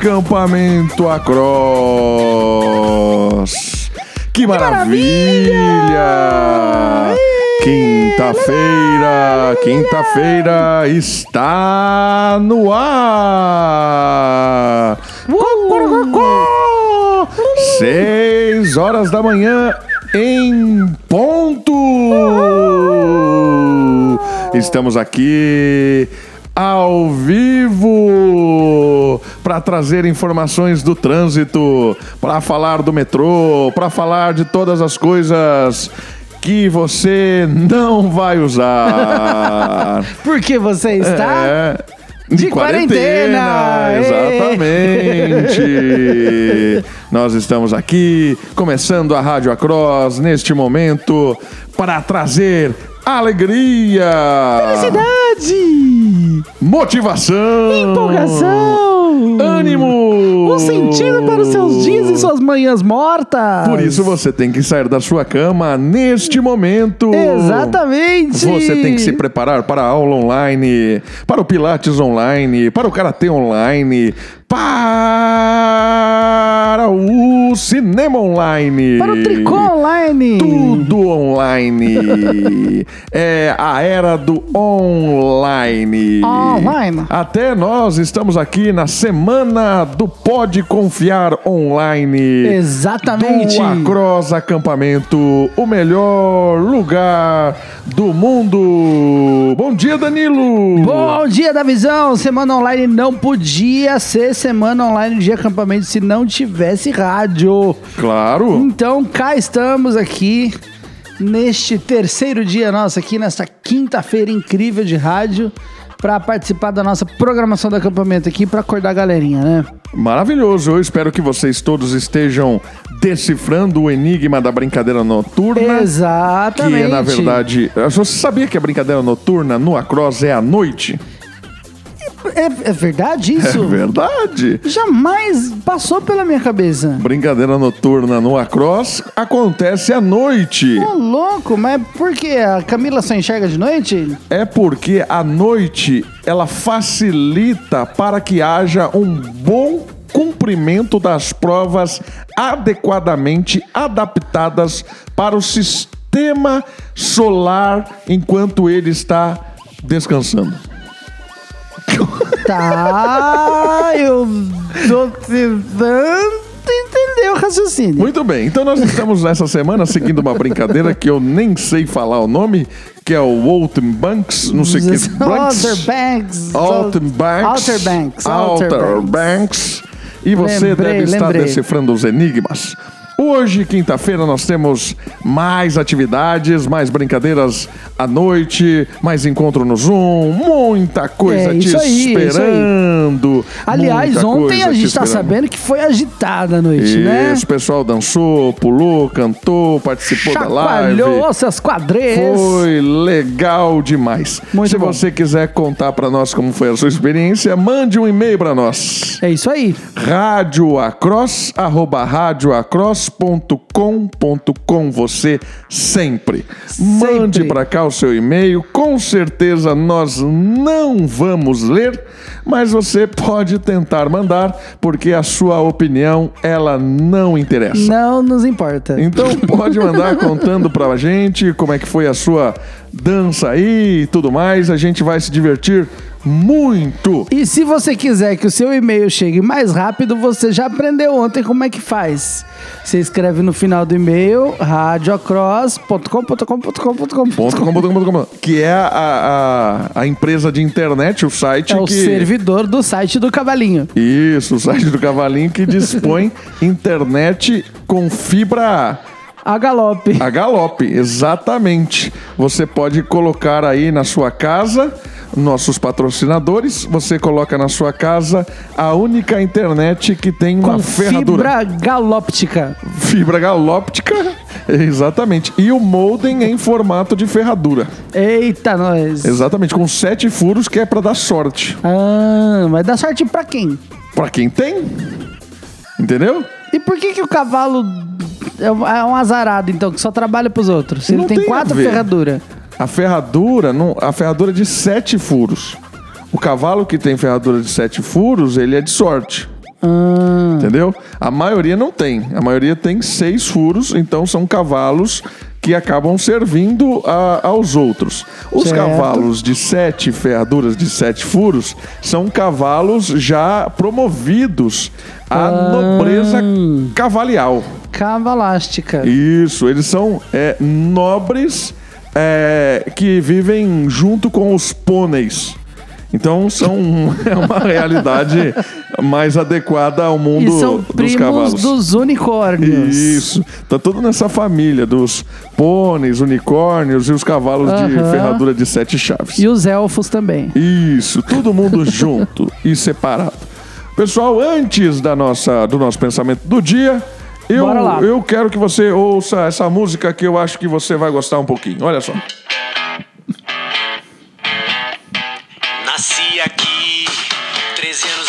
Acampamento Across. Que maravilha! Quinta-feira, quinta-feira está no ar. Seis horas da manhã em ponto. Estamos aqui ao trazer informações do trânsito, para falar do metrô, para falar de todas as coisas que você não vai usar. Porque você está É, De quarentena. Exatamente. Nós estamos aqui começando a Rádio Across neste momento para trazer alegria, felicidade, motivação, empolgação, ânimo, um sentido para os seus dias e suas manhãs mortas. Por isso você tem que sair da sua cama neste momento. Exatamente. Você tem que se preparar para a aula online, para o Pilates online, para o Karatê online, para o cinema online. Para o tricô online. Tudo online. é a era do online. Online. Até nós estamos aqui na semana do Pode Confiar Online. Exatamente. Do Across Acampamento, o melhor lugar do mundo. Bom dia, Danilo. Bom dia da visão. Semana online não podia ser semana online de acampamento se não tivesse rádio. Claro. Então cá estamos aqui neste terceiro dia nosso aqui nesta quinta-feira incrível de rádio para participar da nossa programação do acampamento aqui para acordar a galerinha, né? Maravilhoso. Eu espero que vocês todos estejam decifrando o enigma da brincadeira noturna. Exatamente. Que é, na verdade. Você sabia que a brincadeira noturna no Across é à noite? É, é verdade É isso? verdade. Jamais passou pela minha cabeça. Brincadeira noturna no Across acontece à noite. Ô, louco, mas por que a Camila só enxerga de noite? É porque a noite ela facilita para que haja um bom cumprimento das provas adequadamente adaptadas para o sistema solar enquanto ele está descansando. Tá, eu tô tentando entender o raciocínio. Muito bem, então nós estamos nessa semana seguindo uma brincadeira que eu nem sei falar o nome, que é o Walton Banks, não sei o que. Banks. Outer Banks. Alton Banks. Outer Banks. Outer Banks. E você Lembrei, deve estar lembrei. decifrando os enigmas. Hoje, quinta-feira, nós temos mais atividades, mais brincadeiras à noite, mais encontro no Zoom, muita coisa É, te isso é isso aí. esperando. Aliás, ontem a te gente tá esperando. sabendo que foi agitada a noite, né? Isso, o pessoal dançou, pulou, cantou, participou da live. Chacoalhou seus quadrês. Foi legal demais. Muito Se bom. você quiser contar pra nós como foi a sua experiência, mande um e-mail pra nós. É isso aí. radioacross, arroba radioacross.com.com Você sempre. Mande Sempre. pra cá o seu e-mail. Com certeza nós não vamos ler, mas você pode tentar mandar, porque a sua opinião, ela não interessa. Não nos importa. Então pode mandar contando pra gente como é que foi a sua dança aí e tudo mais. A gente vai se divertir muito. E se você quiser que o seu e-mail chegue mais rápido, você já aprendeu ontem como é que faz. Você escreve no final do e-mail radiocross.com.com.com.com. Ponto com, ponto com, ponto com, que é a, a, a empresa de internet, o site É o que... servidor do site do Cavalinho. Isso, o site do Cavalinho que dispõe internet com fibra A galope. a galope, exatamente. Você pode colocar aí na sua casa nossos patrocinadores, você coloca na sua casa a única internet que tem uma Com ferradura. fibra galóptica. Fibra galóptica, exatamente. E o modem em formato de ferradura. Eita, nós. Exatamente, com sete furos que é pra dar sorte. Ah, mas dá sorte pra quem? Pra quem tem. Entendeu? E por que que o cavalo é um azarado, então, que só trabalha pros outros? Ele tem tem quatro ferraduras. A ferradura, não, a ferradura é de sete furos. O cavalo que tem ferradura de sete furos, ele é de sorte. Ah, Entendeu? A maioria não tem. A maioria tem seis furos, então são cavalos que acabam servindo a- aos outros. Os Certo. cavalos de sete ferraduras, de sete furos, são cavalos já promovidos à Ah. nobreza cavalial. cavalástica. Isso, eles são é, nobres é, que vivem junto com os pôneis. Então são é uma realidade mais adequada ao mundo E são dos primos cavalos. dos unicórnios. Isso. Tá tudo nessa família dos pôneis, unicórnios e os cavalos de ferradura de sete chaves. E os elfos também. Isso, todo mundo junto e separado. Pessoal, antes da nossa, do nosso pensamento do dia, eu, Bora lá. eu quero que você ouça essa música que eu acho que você vai gostar um pouquinho. Olha só. Nasci aqui 13 anos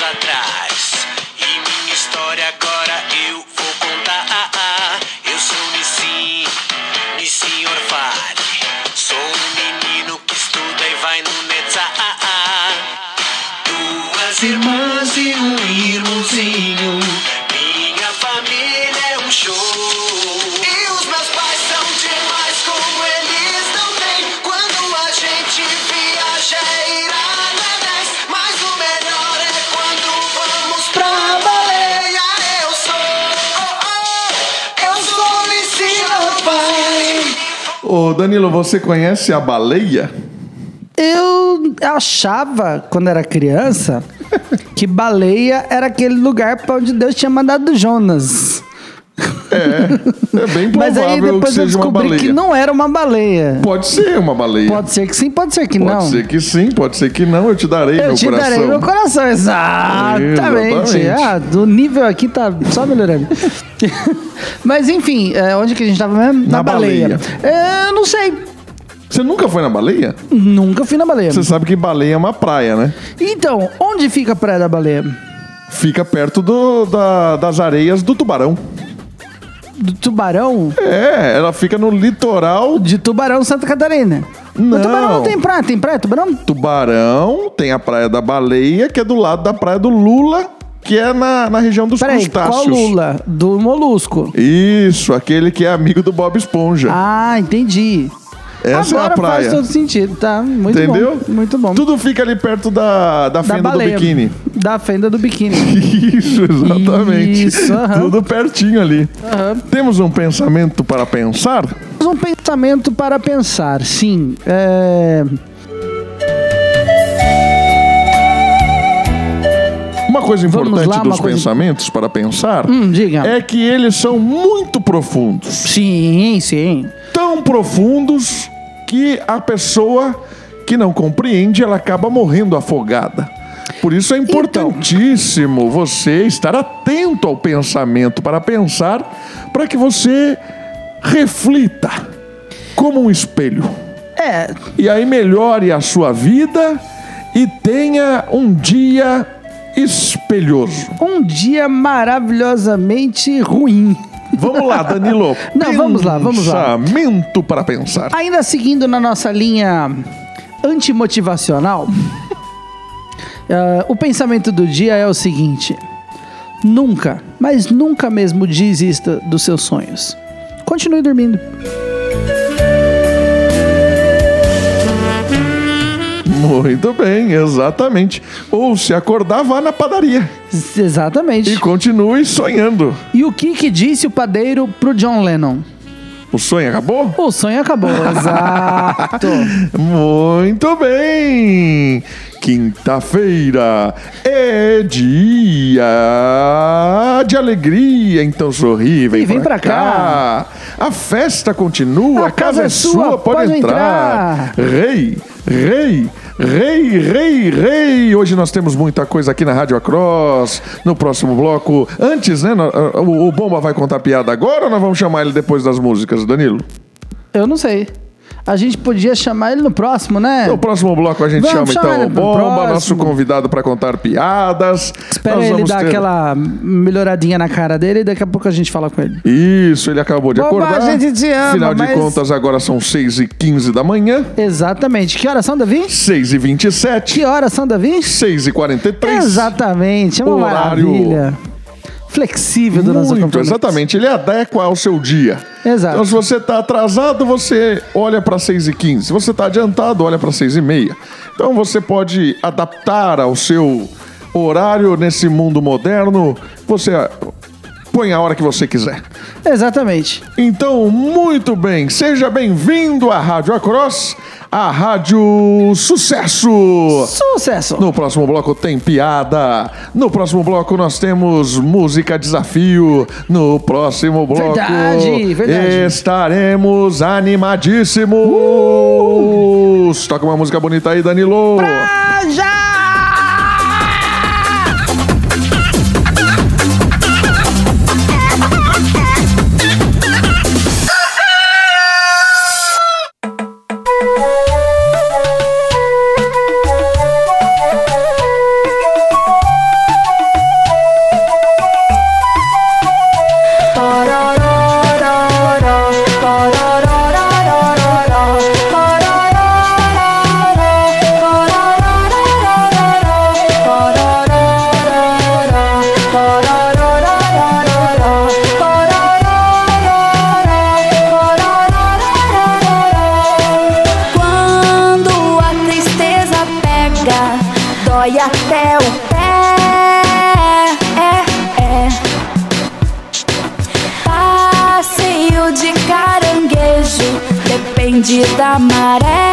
Ô Danilo, você conhece a baleia? Eu achava, quando era criança, que baleia era aquele lugar para onde Deus tinha mandado Jonas. É bem Mas aí provável que depois eu seja uma descobri baleia. que não era uma baleia. Pode ser uma baleia. Pode ser que sim, pode ser que Pode não. ser que sim, pode ser que não. Eu te darei Eu meu te coração. darei meu coração, exatamente. Exatamente. Ah, o nível aqui tá só melhorando. Mas enfim, é, onde que a gente tava mesmo? Na baleia. É, eu não sei. Você nunca foi na baleia? Nunca fui na baleia. Você sabe que baleia é uma praia, né? Então, onde fica a Praia da Baleia? Fica perto do- da- das areias do Tubarão. Do Tubarão? É, ela fica no litoral. De Tubarão, Santa Catarina. Não. O Tubarão não tem praia. Tem praia, Tubarão? Tubarão, tem a praia da baleia, que é do lado da praia do Lula, que é na, na região dos Peraí, crustáceos. qual Lula? Do Molusco. Isso, aquele que é amigo do Bob Esponja. Ah, entendi. Essa Agora é a praia. faz todo sentido, tá? Muito Entendeu? bom. Muito bom. Tudo fica ali perto da, da da fenda do baleia. biquíni. Da fenda do biquíni. Isso, exatamente. Isso. Tudo pertinho ali. Temos um pensamento para pensar? Um pensamento para pensar, sim. É... Uma coisa importante lá, dos coisa- pensamentos para pensar Hum, diga. é que eles são muito profundos. Sim, sim. Tão profundos que a pessoa que não compreende, ela acaba morrendo afogada. Por isso é Então. importantíssimo você estar atento ao pensamento para pensar, para que você reflita como um espelho. É, E aí melhore a sua vida e tenha um dia espelhoso. um dia maravilhosamente ruim. Vamos lá, Danilo. Não, vamos lá, vamos lá. Pensamento para pensar. Ainda seguindo na nossa linha antimotivacional, eh, o pensamento do dia é o seguinte: nunca, mas nunca mesmo desista dos seus sonhos. Continue dormindo. Muito bem, exatamente. Ou se acordar, vá na padaria Exatamente. e continue sonhando. E o que que disse o padeiro pro John Lennon? O sonho acabou? O sonho acabou. Exato. Muito bem! Quinta-feira é dia de alegria, então sorri, vem, E vem pra cá. A festa continua, a, casa, é sua, pode, entrar. Rei, rei, rei, rei, rei. Hoje nós temos muita coisa aqui na Rádio Across. No próximo bloco, antes, né? o Bomba vai contar piada agora ou nós vamos chamar ele depois das músicas, Danilo? Eu não sei. A gente podia chamar ele no próximo, né? No próximo bloco a gente Vamos chama então o Bomba, próximo. nosso convidado para contar piadas. Espera Nós ele dar ter- aquela melhoradinha na cara dele e daqui a pouco a gente fala com ele. Isso, ele acabou de Bomba, acordar. a gente te ama, Afinal de mas- contas, agora são 6 e 15 da manhã. Exatamente. Que horas são, Davi? 6 e 27. Que horas são, Davi? 6 e 43. Exatamente. É uma Horário- maravilha. Flexível do nosso exatamente. Ele adequa ao seu dia. Exato. Então, se você está atrasado, você olha para 6 e 15. Se você está adiantado, olha para 6 e meia. Então, você pode adaptar ao seu horário nesse mundo moderno. Você põe a hora que você quiser. Exatamente. Então, muito bem. Seja bem-vindo à Rádio Across, a Rádio Sucesso. Sucesso. No próximo bloco tem piada. No próximo bloco nós temos música desafio. No próximo bloco Verdade, verdade. estaremos animadíssimos. Toca uma música bonita aí, Danilo. Ah, já! Depende da maré.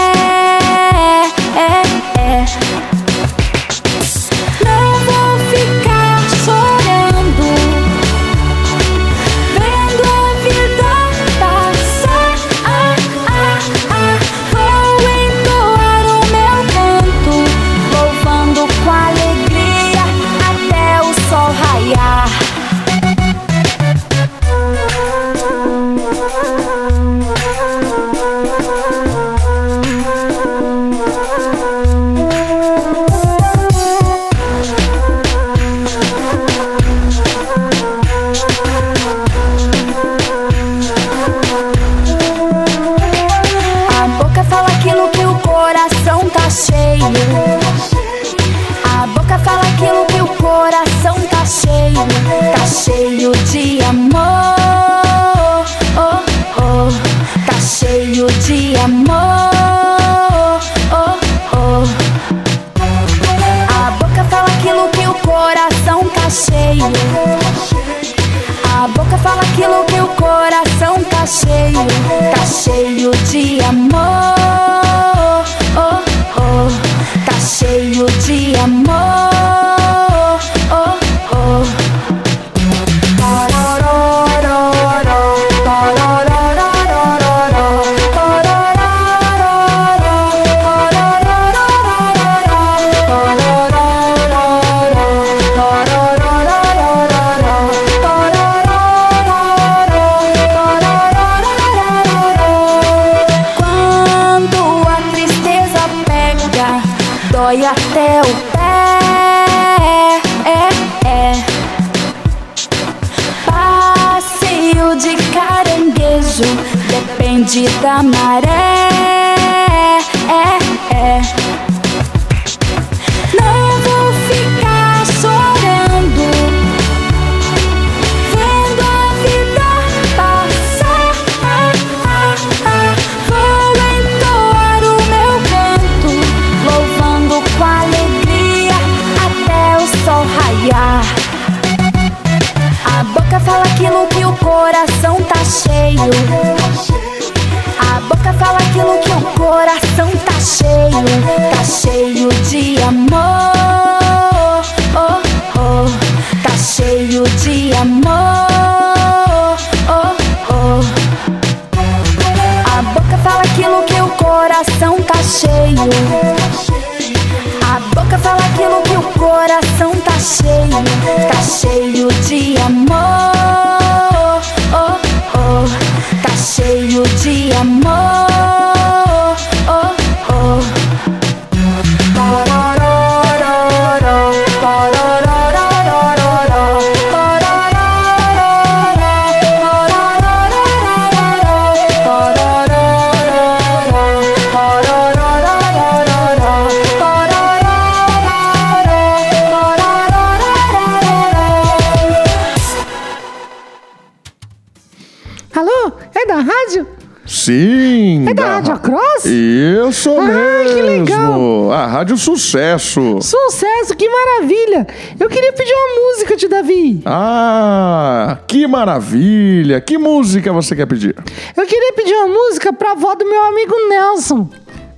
Isso Ai, mesmo. que legal. A Rádio Sucesso. Sucesso, que maravilha! Eu queria pedir uma música, tio Davi. Ah, que maravilha. Que música você quer pedir? Eu queria pedir uma música pra avó do meu amigo Nelson.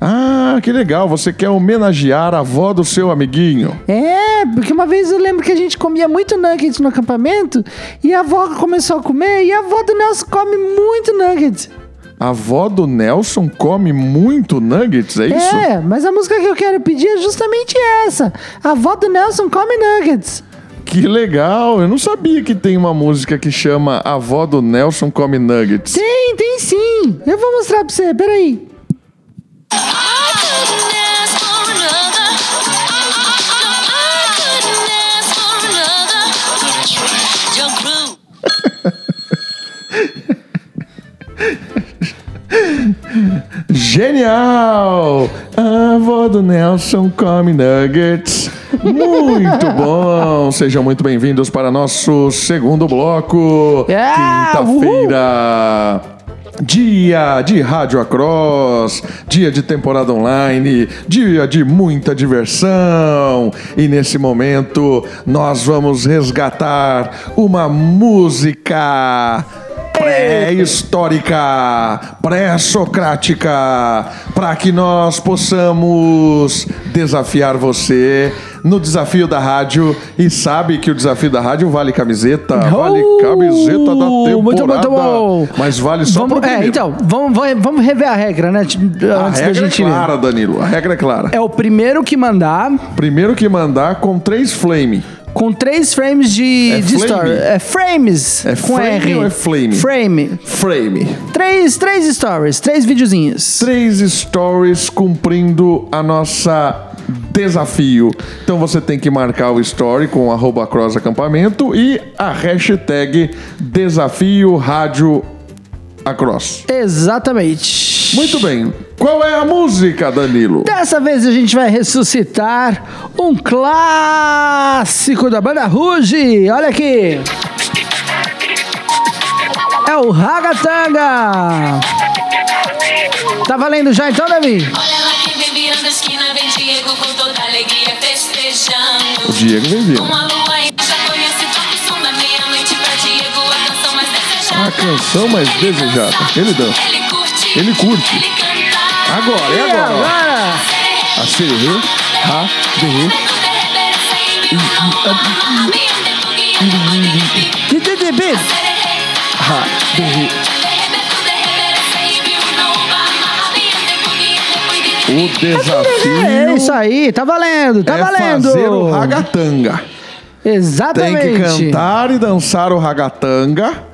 Ah, que legal. Você quer homenagear a avó do seu amiguinho. É, porque uma vez eu lembro que a gente comia muito nuggets no acampamento e a avó começou a comer e a avó do Nelson come muito nuggets. A avó do Nelson come muito nuggets, é isso? É, mas a música que eu quero pedir é justamente essa. A avó do Nelson come nuggets. Que legal. Eu não sabia que tem uma música que chama A avó do Nelson come nuggets. Tem, tem sim. Eu vou mostrar pra você, peraí. Genial! A avó do Nelson come nuggets. Muito bom! Sejam muito bem-vindos para nosso segundo bloco. Ah, Quinta-feira. Dia de Rádio Across, dia de temporada online, dia de muita diversão. E nesse momento nós vamos resgatar uma música pré-histórica, pré-socrática, para que nós possamos desafiar você no desafio da rádio. E sabe que o desafio da rádio vale camiseta, vale Oh, camiseta da temporada. muito muito bom. Mas vale só vamos, pro É, então, vamos, vamos, rever a regra, né? A Antes da regra gente é clara, Danilo. A regra é clara. É o primeiro que mandar Primeiro que mandar com três flame. Com três frames de, É de flame? story. É frames. É com frame R. ou é flame? Frame. Frame. Três, três stories, três videozinhos. Três stories cumprindo a nossa desafio. Então você tem que marcar o story com arroba cross acampamento e a hashtag desafio rádio across. Exatamente. Muito bem. Qual é a música, Danilo? Dessa vez a gente vai ressuscitar um clássico da banda Ruge. Olha aqui. É o Ragatanga. Tá valendo já então, Davi? Vem Diego vem vindo. O a canção mais desejada. Ele dança, Ele curte. Agora, e E agora? ó? agora? A derê. TTTB. Ha, derê. O desafio É isso aí, tá valendo, tá é valendo. fazer o ragatanga. Tem Exatamente. que cantar e dançar o ragatanga.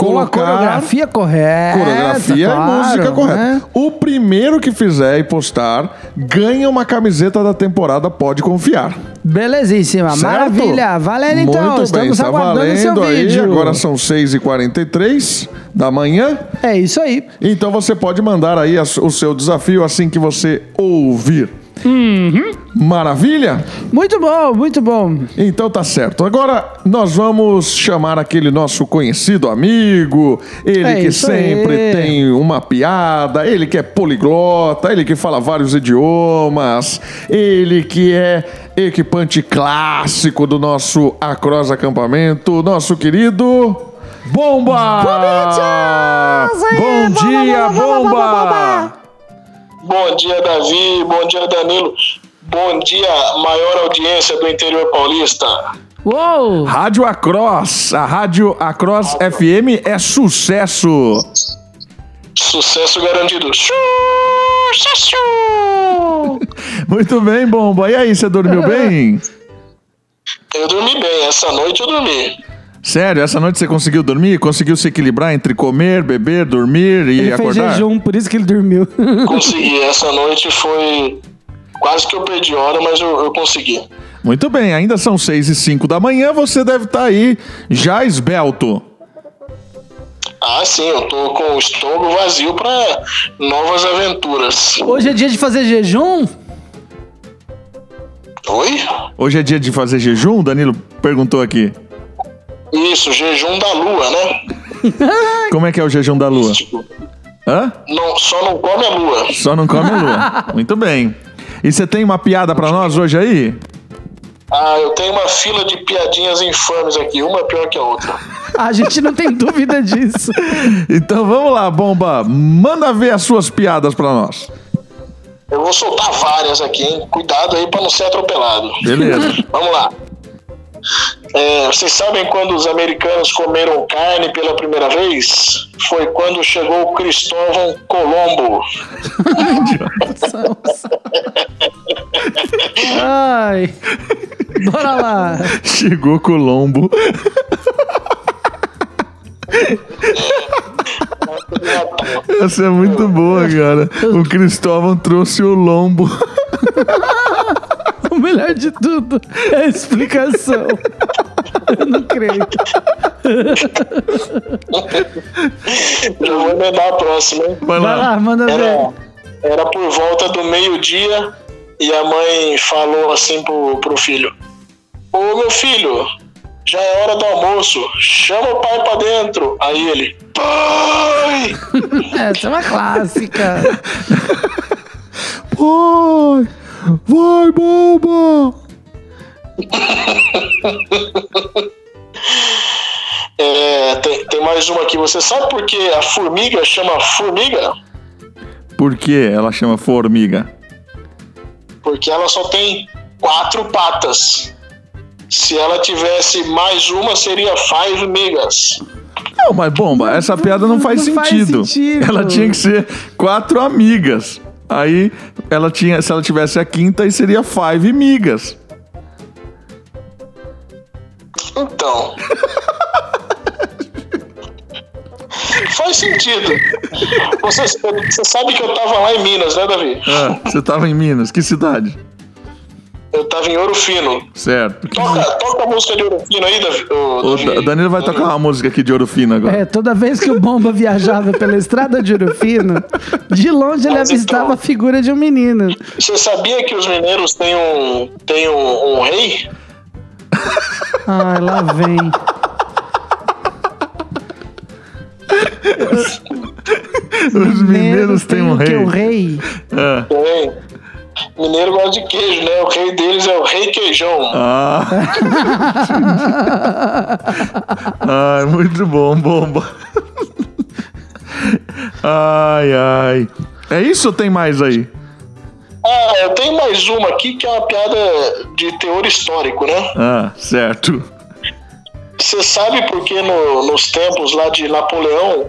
Com a coreografia correta. coreografia claro, e música correta. né? O primeiro que fizer e postar ganha uma camiseta da temporada Pode Confiar. Belezíssima, Certo? maravilha. Valendo então, Muito estamos bem, está aguardando o seu valendo aí. vídeo. Agora são 6h43 da manhã. É isso aí. Então você pode mandar aí o seu desafio assim que você ouvir. Uhum. Maravilha? Muito bom, muito bom. Então tá certo. Agora nós vamos chamar aquele nosso conhecido amigo, ele É que sempre aí. tem uma piada, ele que é poliglota, ele que fala vários idiomas, ele que é equipante clássico do nosso Across Acampamento, nosso querido Bomba! Bom dia, bomba, Bom dia, Davi. Bom dia, Danilo. Bom dia, maior audiência do interior paulista. Uou! Rádio Across, a Rádio Across FM é sucesso! Sucesso garantido. Sucesso! Muito bem, Bomba. E aí, você dormiu bem? Eu dormi bem. Essa noite eu dormi. Sério, essa noite você conseguiu dormir? Conseguiu se equilibrar entre comer, beber, dormir e Ele fez acordar? jejum, por isso que ele dormiu. Consegui. Essa noite foi. Quase que eu perdi hora, mas eu, eu consegui. Muito bem, ainda são seis e cinco da manhã, você deve estar aí já esbelto. Ah, sim, eu tô com o estômago vazio para novas aventuras. Hoje é dia de fazer jejum? Oi? Hoje é dia de fazer jejum? Danilo perguntou aqui. Isso, jejum da lua, né? Como é que é o jejum da lua? Tipo, Hã? não, só não come a lua. Só não come a lua. Muito bem. E você tem uma piada pra nós hoje aí? Ah, eu tenho uma fila de piadinhas infames aqui, uma é pior que a outra. A gente não tem dúvida disso. Então vamos lá, bomba. Manda ver as suas piadas pra nós. Eu vou soltar várias aqui, hein? Cuidado aí pra não ser atropelado. Beleza. Vamos lá. É, vocês sabem quando os americanos comeram carne pela primeira vez? Foi quando chegou o Cristóvão Colombo. Ai. Bora lá. Chegou Colombo. Essa é muito boa, cara. O Cristóvão trouxe o lombo. O melhor de tudo é a explicação. Eu não creio. Já vou emendar a próxima, hein? Vai Vai lá. lá, manda ver. Era, era por volta do meio-dia e a mãe falou assim pro, pro filho: Ô meu filho, já é hora do almoço, chama o pai pra dentro. Aí ele: Pai! Essa é uma clássica. Vai! Vai, bomba! É, tem, tem mais uma aqui. Você sabe por que a formiga chama formiga? Por que ela chama formiga? Porque ela só tem quatro patas. Se ela tivesse mais uma, seria five migas. Não, mas bomba, essa piada não faz, Não faz sentido. sentido. Ela tinha que ser quatro amigas. Aí ela tinha, se ela tivesse a quinta, aí seria five migas. Então. Faz sentido. Você, você sabe que eu tava lá em Minas, né, Davi? Ah, você tava em Minas, que cidade? Eu tava em Ouro Fino. Certo. Toca, toca a música de Ouro Fino aí, Davi. O Davi. Da- Danilo vai tocar uma música aqui de Ouro Fino agora. É, toda vez que o Bomba viajava pela estrada de Ouro Fino, de longe ele Mas avistava então- a figura de um menino. Você sabia que os mineiros têm um, têm um, um rei? Ai, lá vem. Os mineiros têm um o quê? rei. O rei. Ah. Tem. Mineiro gosta de queijo, né? O rei deles é o rei queijão. Ah. ai, muito bom, bomba. Ai, ai. É isso ou tem mais aí? Ah, eu tenho mais uma aqui que é uma piada de teor histórico, né? Ah, certo. Você sabe por que no- nos tempos lá de Napoleão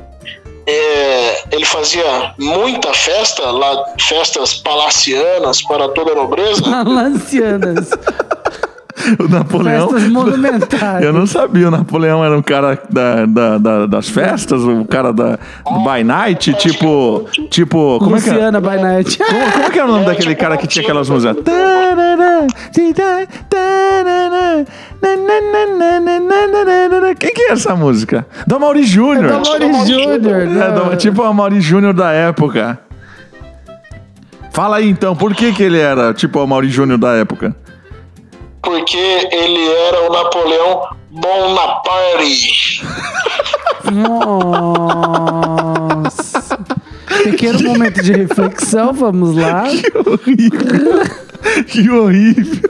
é, ele fazia muita festa, lá, festas palacianas para toda a nobreza? Lancianas. O Napoleão. Festas monumentais. Eu não sabia, o Napoleão era um cara da, da- da- das festas, o cara da do by night, tipo. Tipo. Como é que é? Luciana by Night. Como, como é que era o nome daquele cara que tinha aquelas músicas? Quem que é essa música? Do Mauri Júnior. Da Mauri Júnior. É, né? tipo a Mauri Júnior da época. Fala aí então, por que, que ele era tipo a Mauri Júnior da época? Porque ele era o Napoleão Bonaparte. Nossa. Pequeno momento de reflexão, vamos lá. Que horrível.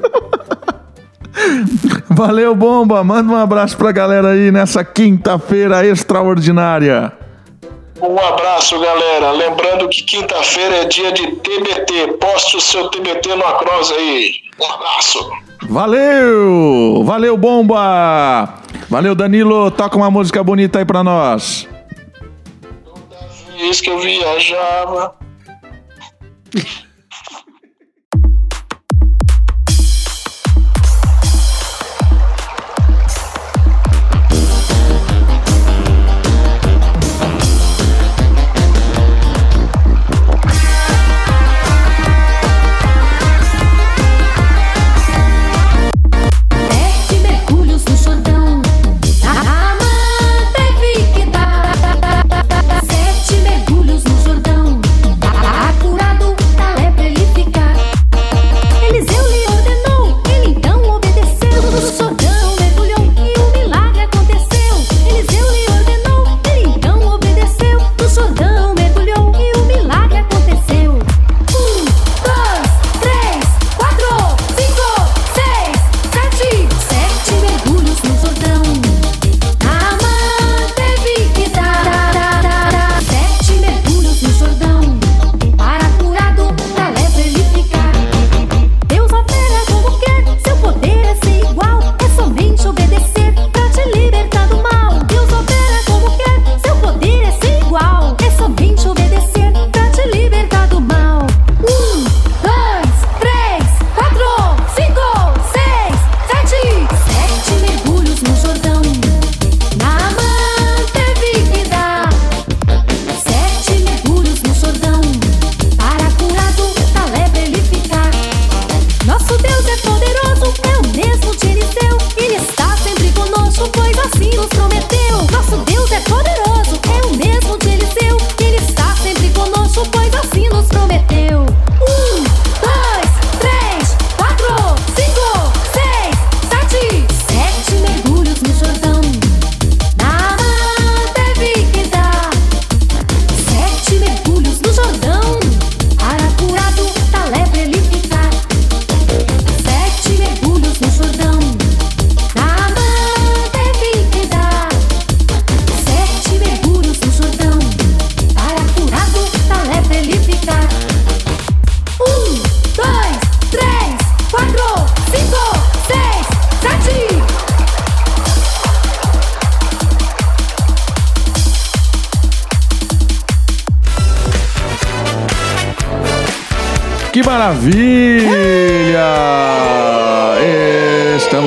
Valeu, bomba. Manda um abraço pra galera aí nessa quinta-feira extraordinária. Um abraço, galera. Lembrando que quinta-feira é dia de TBT. Poste o seu TBT no Across aí. Um abraço. Valeu! Valeu, bomba! Valeu, Danilo. Toca uma música bonita aí pra nós. Isso que eu viajava.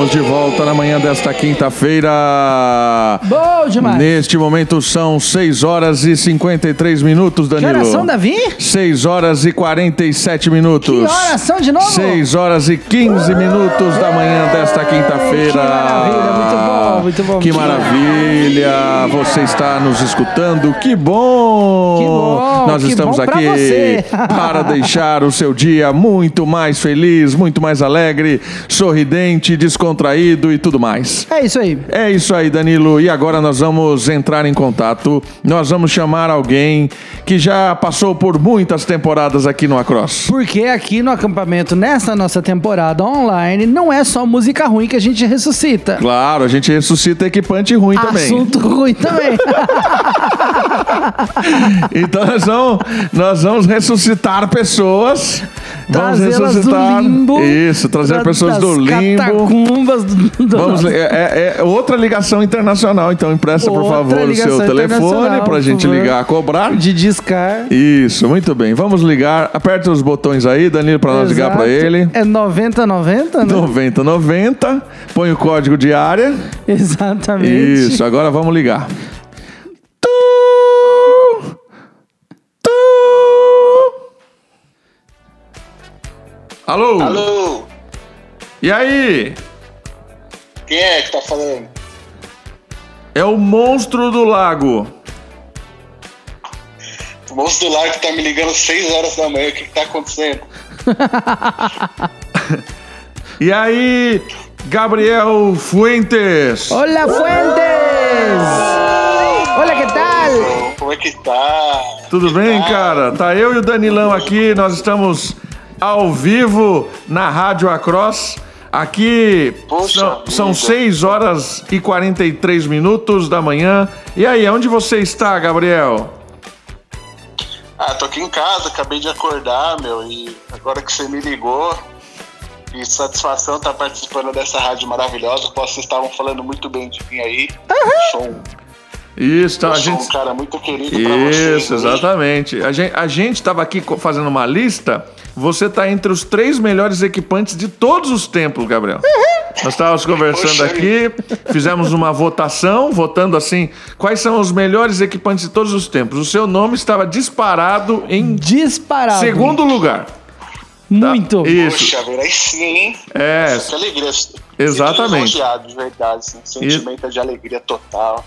Estamos de volta na manhã desta quinta-feira. Bom demais. Neste momento são 6 horas e 53 minutos, Que Danilo. horas são, Davi? 6 horas e 47 minutos. Que horas são de novo? 6 horas e 15 minutos da manhã desta quinta-feira. Que maravilha, muito bom, muito bom. Que maravilha! Você está nos escutando, que bom! Que bom, Nós que estamos bom aqui para deixar o seu dia muito mais feliz, muito mais alegre, sorridente, descontraído e tudo mais. É isso aí. É isso aí, Danilo. E agora nós vamos entrar em contato. Nós vamos chamar alguém que já passou por muitas temporadas aqui no Across. Porque aqui no acampamento, nessa nossa temporada online, não é só música ruim que a gente ressuscita. Claro, a gente ressuscita equipante ruim também. Assunto ruim também. Então nós vamos, nós vamos ressuscitar pessoas. Vamos Trazê-las ressuscitar. do limbo. Isso, trazer da- pessoas do limbo. Catacumbas do, do Vamos, é, é- é outra ligação internacional, então empresta por Outra favor o seu telefone pra por gente ligar, cobrar. de discar. Isso, muito bem. Vamos ligar. Aperta os botões aí, Danilo, pra nós ligar pra Exato. ele. É 9090, né? 9090. Põe o código de área. Exatamente. Isso, agora vamos ligar. Alô? Alô, E aí? quem é que tá falando? É o monstro do lago. O moço do que tá me ligando 6 horas da manhã, o que, que tá acontecendo? E aí, Gabriel Fuentes? Olá, Fuentes! Olha, que tal? Como é que tá? Tudo bem, cara? Tá eu e o Danilão aqui, nós estamos ao vivo na Rádio Across. Aqui Poxa são, vida. são 6 horas e 43 minutos da manhã. E aí, onde você está, Gabriel? Ah, tô aqui em casa, acabei de acordar, meu, e agora que você me ligou, que satisfação estar participando dessa rádio maravilhosa. Vocês estavam falando muito bem de mim aí. Sou, um, Isso, tá, eu a gente. um cara muito querido. Isso, hein? exatamente. A gente, a gente tava aqui fazendo uma lista. Você tá entre os três melhores equipantes de todos os tempos, Gabriel. Nós estávamos conversando Poxa aqui, fizemos uma votação, votando assim, quais são os melhores equipantes de todos os tempos. O seu nome estava disparado em Disparado. segundo lugar. Tá? Muito. Isso. Poxa, aí sim, hein? É, Que alegria. Exatamente. Elogiado, de verdade. Assim, sentimento de alegria total.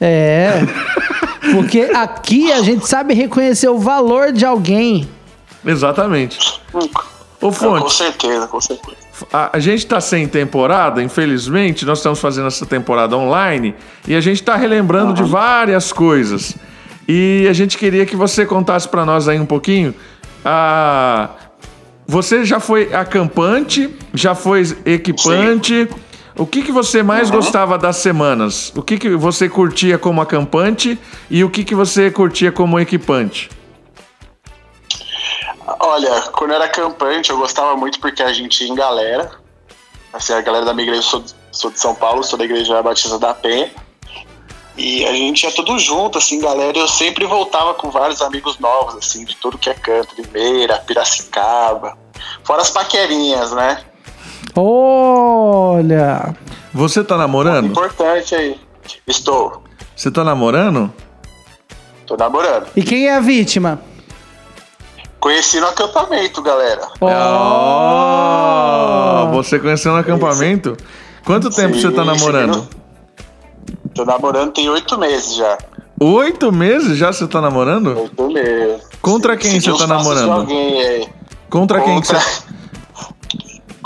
É. Porque aqui a gente sabe reconhecer o valor de alguém. exatamente. Ô Com Fonte, certeza, com certeza. a, a gente tá sem temporada, infelizmente, nós estamos fazendo essa temporada online e a gente tá relembrando de várias coisas. E a gente queria que você contasse para nós aí um pouquinho. Ah, você já foi acampante, já foi equipante. O que, que você mais gostava das semanas? O que, que você curtia como acampante e o que, que você curtia como equipante? Olha, quando eu era acampante, eu gostava muito porque a gente ia em galera. Assim, a galera da minha igreja, eu sou, sou de São Paulo, sou da igreja Batista da Penha. E a gente ia tudo junto, assim, galera. Eu sempre voltava com vários amigos novos, assim, de tudo que é canto, Limeira, Piracicaba. Fora as paquerinhas, né? Olha. Você tá namorando? Importante aí. Estou. Você tá namorando? Tô namorando. E quem é a vítima? Conheci no acampamento, galera. Oh, você conheceu no acampamento? Quanto tempo Sim, você tá namorando? sim, Tô namorando tem oito meses já. Oito meses já você tá namorando? Oito meses. Contra quem você tá namorando? alguém aí. Contra quem que você.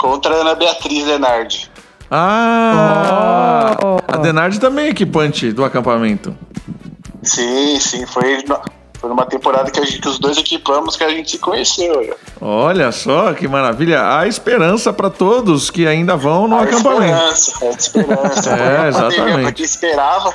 Contra a Ana Beatriz Lenardi. Ah! Oh. A Denardi também é equipante do acampamento. Sim, sim, foi, foi numa temporada que, a gente, que os dois equipamos que a gente se conheceu. olha. Só que maravilha. Há esperança para todos que ainda vão no A acampamento. Esperança, a esperança. É, exatamente. Pra quem esperava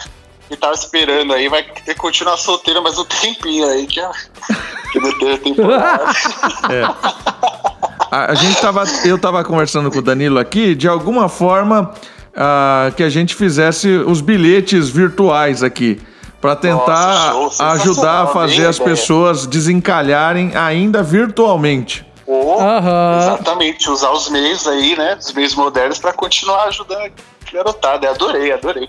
e tava esperando aí, vai ter que continuar solteiro mais um tempinho aí, que, é- que não teve temporada. A, a gente tava, eu tava conversando com o Danilo aqui, de alguma forma ah, que a gente fizesse os bilhetes virtuais aqui. Para tentar Nossa, ajudar a fazer as ideia. pessoas desencalharem ainda virtualmente. Ou, Aham. exatamente, usar os meios aí, né? Os meios modernos pra continuar ajudando a garotada. Adorei, adorei.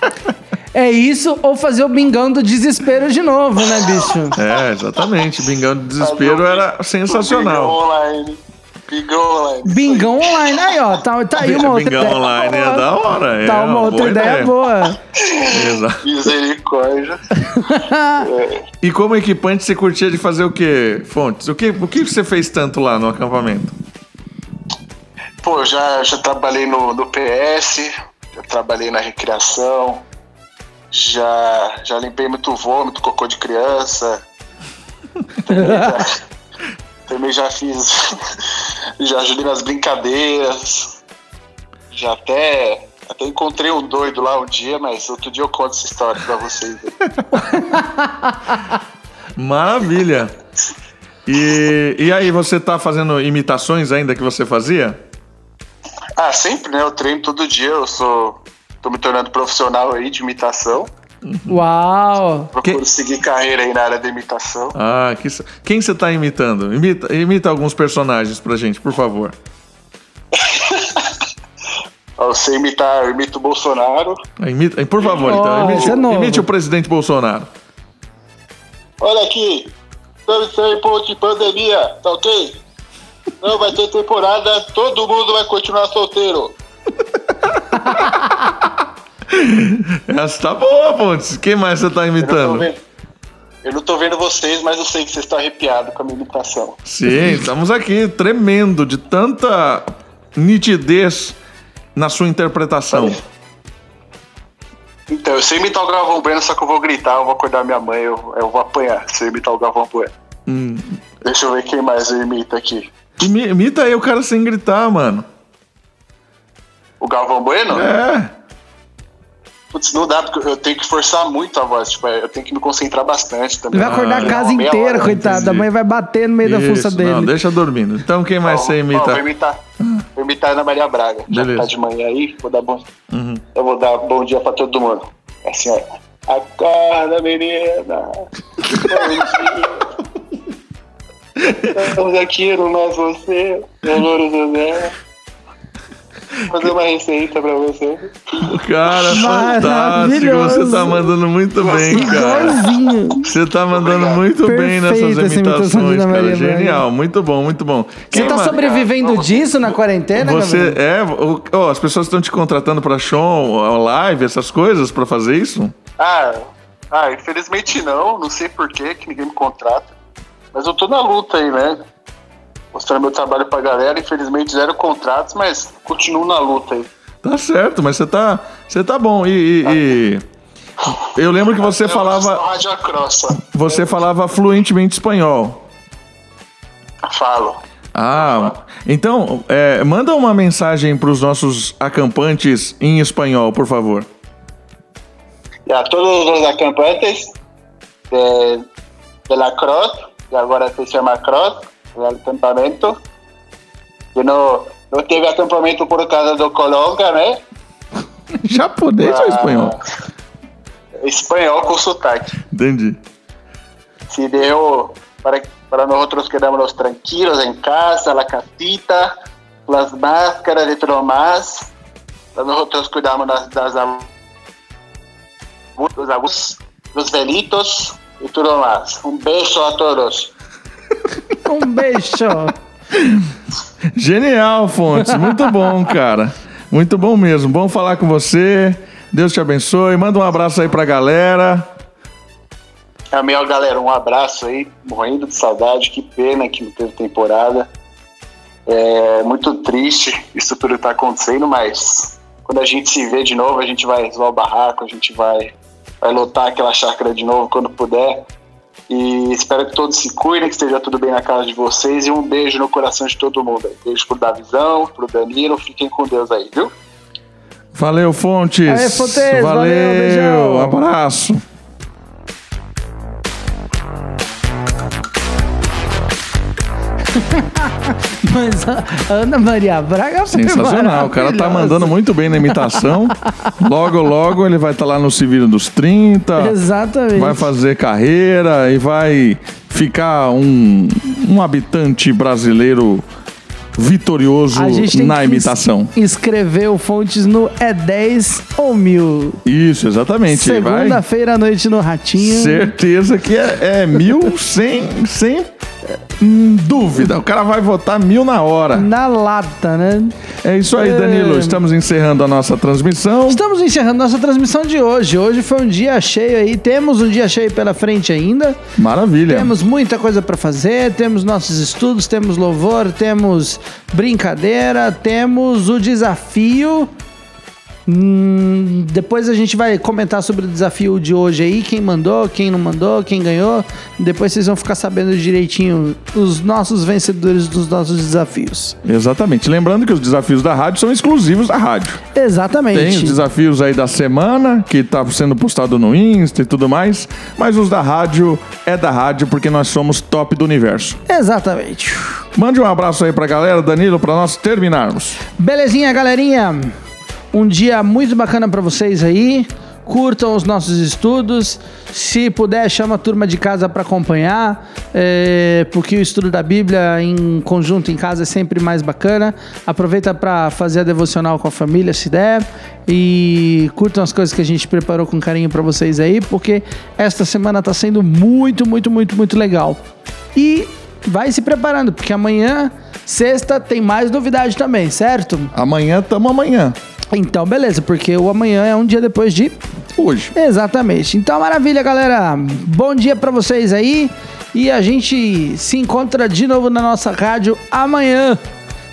É isso ou fazer o bingão do desespero de novo, né, bicho? É, exatamente. Bingão de desespero era Bingão sensacional. online. Bingão online. Bingão online, aí ó, tá, tá aí uma outra Bingão ideia. online é da hora. É Tá uma outra boa ideia, boa. Exato. Misericórdia. É, E como equipante, você curtia de fazer o quê, Fontes? O que, o que você fez tanto lá no acampamento? Pô, já, já trabalhei no, no PS, já trabalhei na recreação, já, já limpei muito vômito, cocô de criança. Também já, também já fiz. Já ajudei nas brincadeiras. Já até, até encontrei um doido lá um dia, mas outro dia eu conto essa história pra vocês. Maravilha. E, e aí, você tá fazendo imitações ainda que você fazia? Ah, sempre, né? Eu treino todo dia, eu sou. Tô me tornando profissional aí de imitação. Uau! Procuro Que- seguir carreira aí na área da imitação. Ah, que, quem você tá imitando? Imita, imita alguns personagens pra gente, por favor. Eu sei imitar, eu imito o Bolsonaro. Ah, Imita, por favor, Oh, então. Imite, é imite o presidente Bolsonaro. Olha aqui, estamos em ponto de pandemia, tá ok? Não vai ter temporada, todo mundo vai continuar solteiro. Essa tá boa, Fontes. Quem mais você tá Eu não, tô imitando? eu não tô vendo vocês, mas eu sei que vocês estão arrepiados com a minha imitação. Sim, estamos aqui tremendo de tanta nitidez na sua interpretação. Então, eu sei imitar o Galvão Bueno, só que eu vou gritar, eu vou acordar minha mãe, eu, eu vou apanhar se eu imitar o Galvão Bueno. Hum. Deixa eu ver quem mais eu imito aqui. Imi- Imita aí o cara sem gritar, mano. O Galvão Bueno? É. Putz, não dá, porque eu tenho que forçar muito a voz, tipo, eu tenho que me concentrar bastante também. Ele vai acordar a Ah, casa meia inteira, hora, coitado. A mãe vai bater no meio da Isso, fuça dele. Não, deixa dormindo. Então quem mais você imita? vou imitar. Vou imitar a Ana Maria Braga. Já Beleza. tá de manhã aí, vou dar bom. Uhum. Eu vou dar bom dia pra todo mundo. É Assim, ó. Acorda, menina. Bom dia. Estamos aqui no Mais Você, meu Louro José. Vou fazer uma receita pra você. Cara, fantástico. Você tá mandando muito bem, cara. Igualzinho. Você tá mandando muito bem nessas imitação imitações, cara. Maria. Genial, muito bom, muito bom. Você Quem tá sobrevivendo disso na quarentena, Você Gabriel? é, ó, as pessoas estão te contratando pra show, live, essas coisas pra fazer isso? Ah, ah, infelizmente não. Não sei por quê, que ninguém me contrata. Mas eu tô na luta aí, né? Mostrando meu trabalho pra galera. Infelizmente, zero contratos, mas continuo na luta aí. Tá certo, mas você tá, você tá bom. E, e- e- eu lembro que você Eu falava, você falava fluentemente espanhol. Falo. Ah, então é, manda uma mensagem para os nossos acampantes em espanhol, por favor. Y a todos los acampantes de, de la Cross, que ahora se llama Cross, el acampamento, que no, no teve acampamento por causa do Colômbia, né? Japonês ou espanhol? Espanhol com sotaque. Entendi. Se deu para, para nosotros quedarnos tranquilos en casa, la casita, las máscaras y todo más. Para nosotros cuidamos das, das dos abus, los delitos y todo más. Un beso a todos. Um beijo. Genial, Fontes. Muito bom, cara. Muito bom mesmo. Bom falar com você. Deus te abençoe. Manda um abraço aí pra galera. Amém, ó, galera. Um abraço aí. Morrendo de saudade. Que pena que não teve temporada. É muito triste isso tudo tá acontecendo, mas quando a gente se vê de novo, a gente vai zoar o barraco, a gente vai, vai lotar aquela chácara de novo quando puder. E espero que todos se cuidem, que esteja tudo bem na casa de vocês. E um beijo no coração de todo mundo. aí. Beijo pro Davizão, pro Danilo. Fiquem com Deus aí, viu? Valeu, Fontes. Aê, Fontes, valeu, beijão. Abraço. Mas a Ana Maria Braga foi Sensacional. O cara tá mandando muito bem na imitação. Logo, logo ele vai estar lá no Civil dos 30. Exatamente. Vai fazer carreira e vai ficar um, um habitante brasileiro vitorioso na imitação. es- escrever o fontes no é 10 ou mil. Isso, exatamente. Segunda-feira à noite no Ratinho. Certeza que é, é mil sem, sem hum, dúvida. O cara vai votar mil na hora. Na lata, né? É isso aí, Danilo. Estamos encerrando a nossa transmissão. Estamos encerrando nossa transmissão de hoje. Hoje foi um dia cheio aí. Temos um dia cheio pela frente ainda. Maravilha. Temos muita coisa para fazer, temos nossos estudos, temos louvor, temos brincadeira, temos o desafio. Hum, depois a gente vai comentar sobre o desafio de hoje aí, quem mandou, quem não mandou, quem ganhou. Depois vocês vão ficar sabendo direitinho os nossos vencedores dos nossos desafios. Exatamente. Lembrando que os desafios da rádio são exclusivos da rádio. Exatamente. Tem os desafios aí da semana, que tá sendo postado no Insta e tudo mais, mas os da rádio é da rádio porque nós somos top do universo. Exatamente. Mande um abraço aí pra galera, Danilo, pra nós terminarmos. Belezinha, galerinha? Um dia muito bacana pra vocês aí. Curtam os nossos estudos. Se puder, chama a turma de casa pra acompanhar, é, porque o estudo da Bíblia em conjunto em casa é sempre mais bacana. Aproveita pra fazer a devocional com a família, se der. E curtam as coisas que a gente preparou com carinho pra vocês aí, porque esta semana tá sendo muito, muito, muito, muito legal. E vai se preparando, porque amanhã, sexta, tem mais novidade também, certo? Amanhã tamo amanhã. Então, beleza, porque o amanhã é um dia depois de. Hoje. Exatamente. Então, maravilha, galera. Bom dia pra vocês aí. E a gente se encontra de novo na nossa rádio amanhã.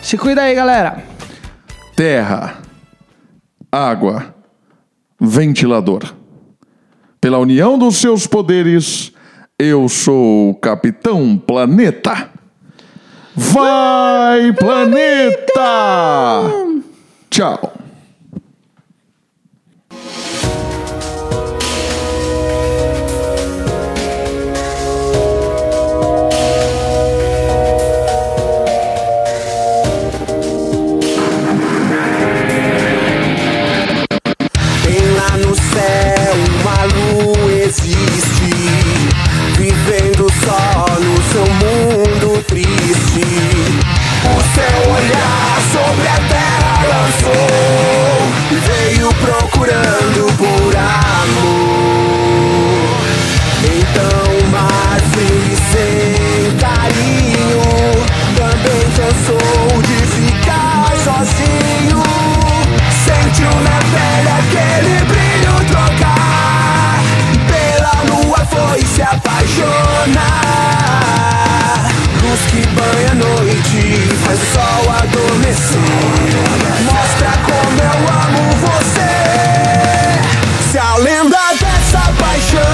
Se cuida aí, galera. Terra, água, ventilador. Pela união dos seus poderes, eu sou o Capitão Planeta. Vai, planeta! Tchau. se apaixonar Luz que banha a noite faz o sol adormecer. Mostra como eu amo você. Se a lenda dessa paixão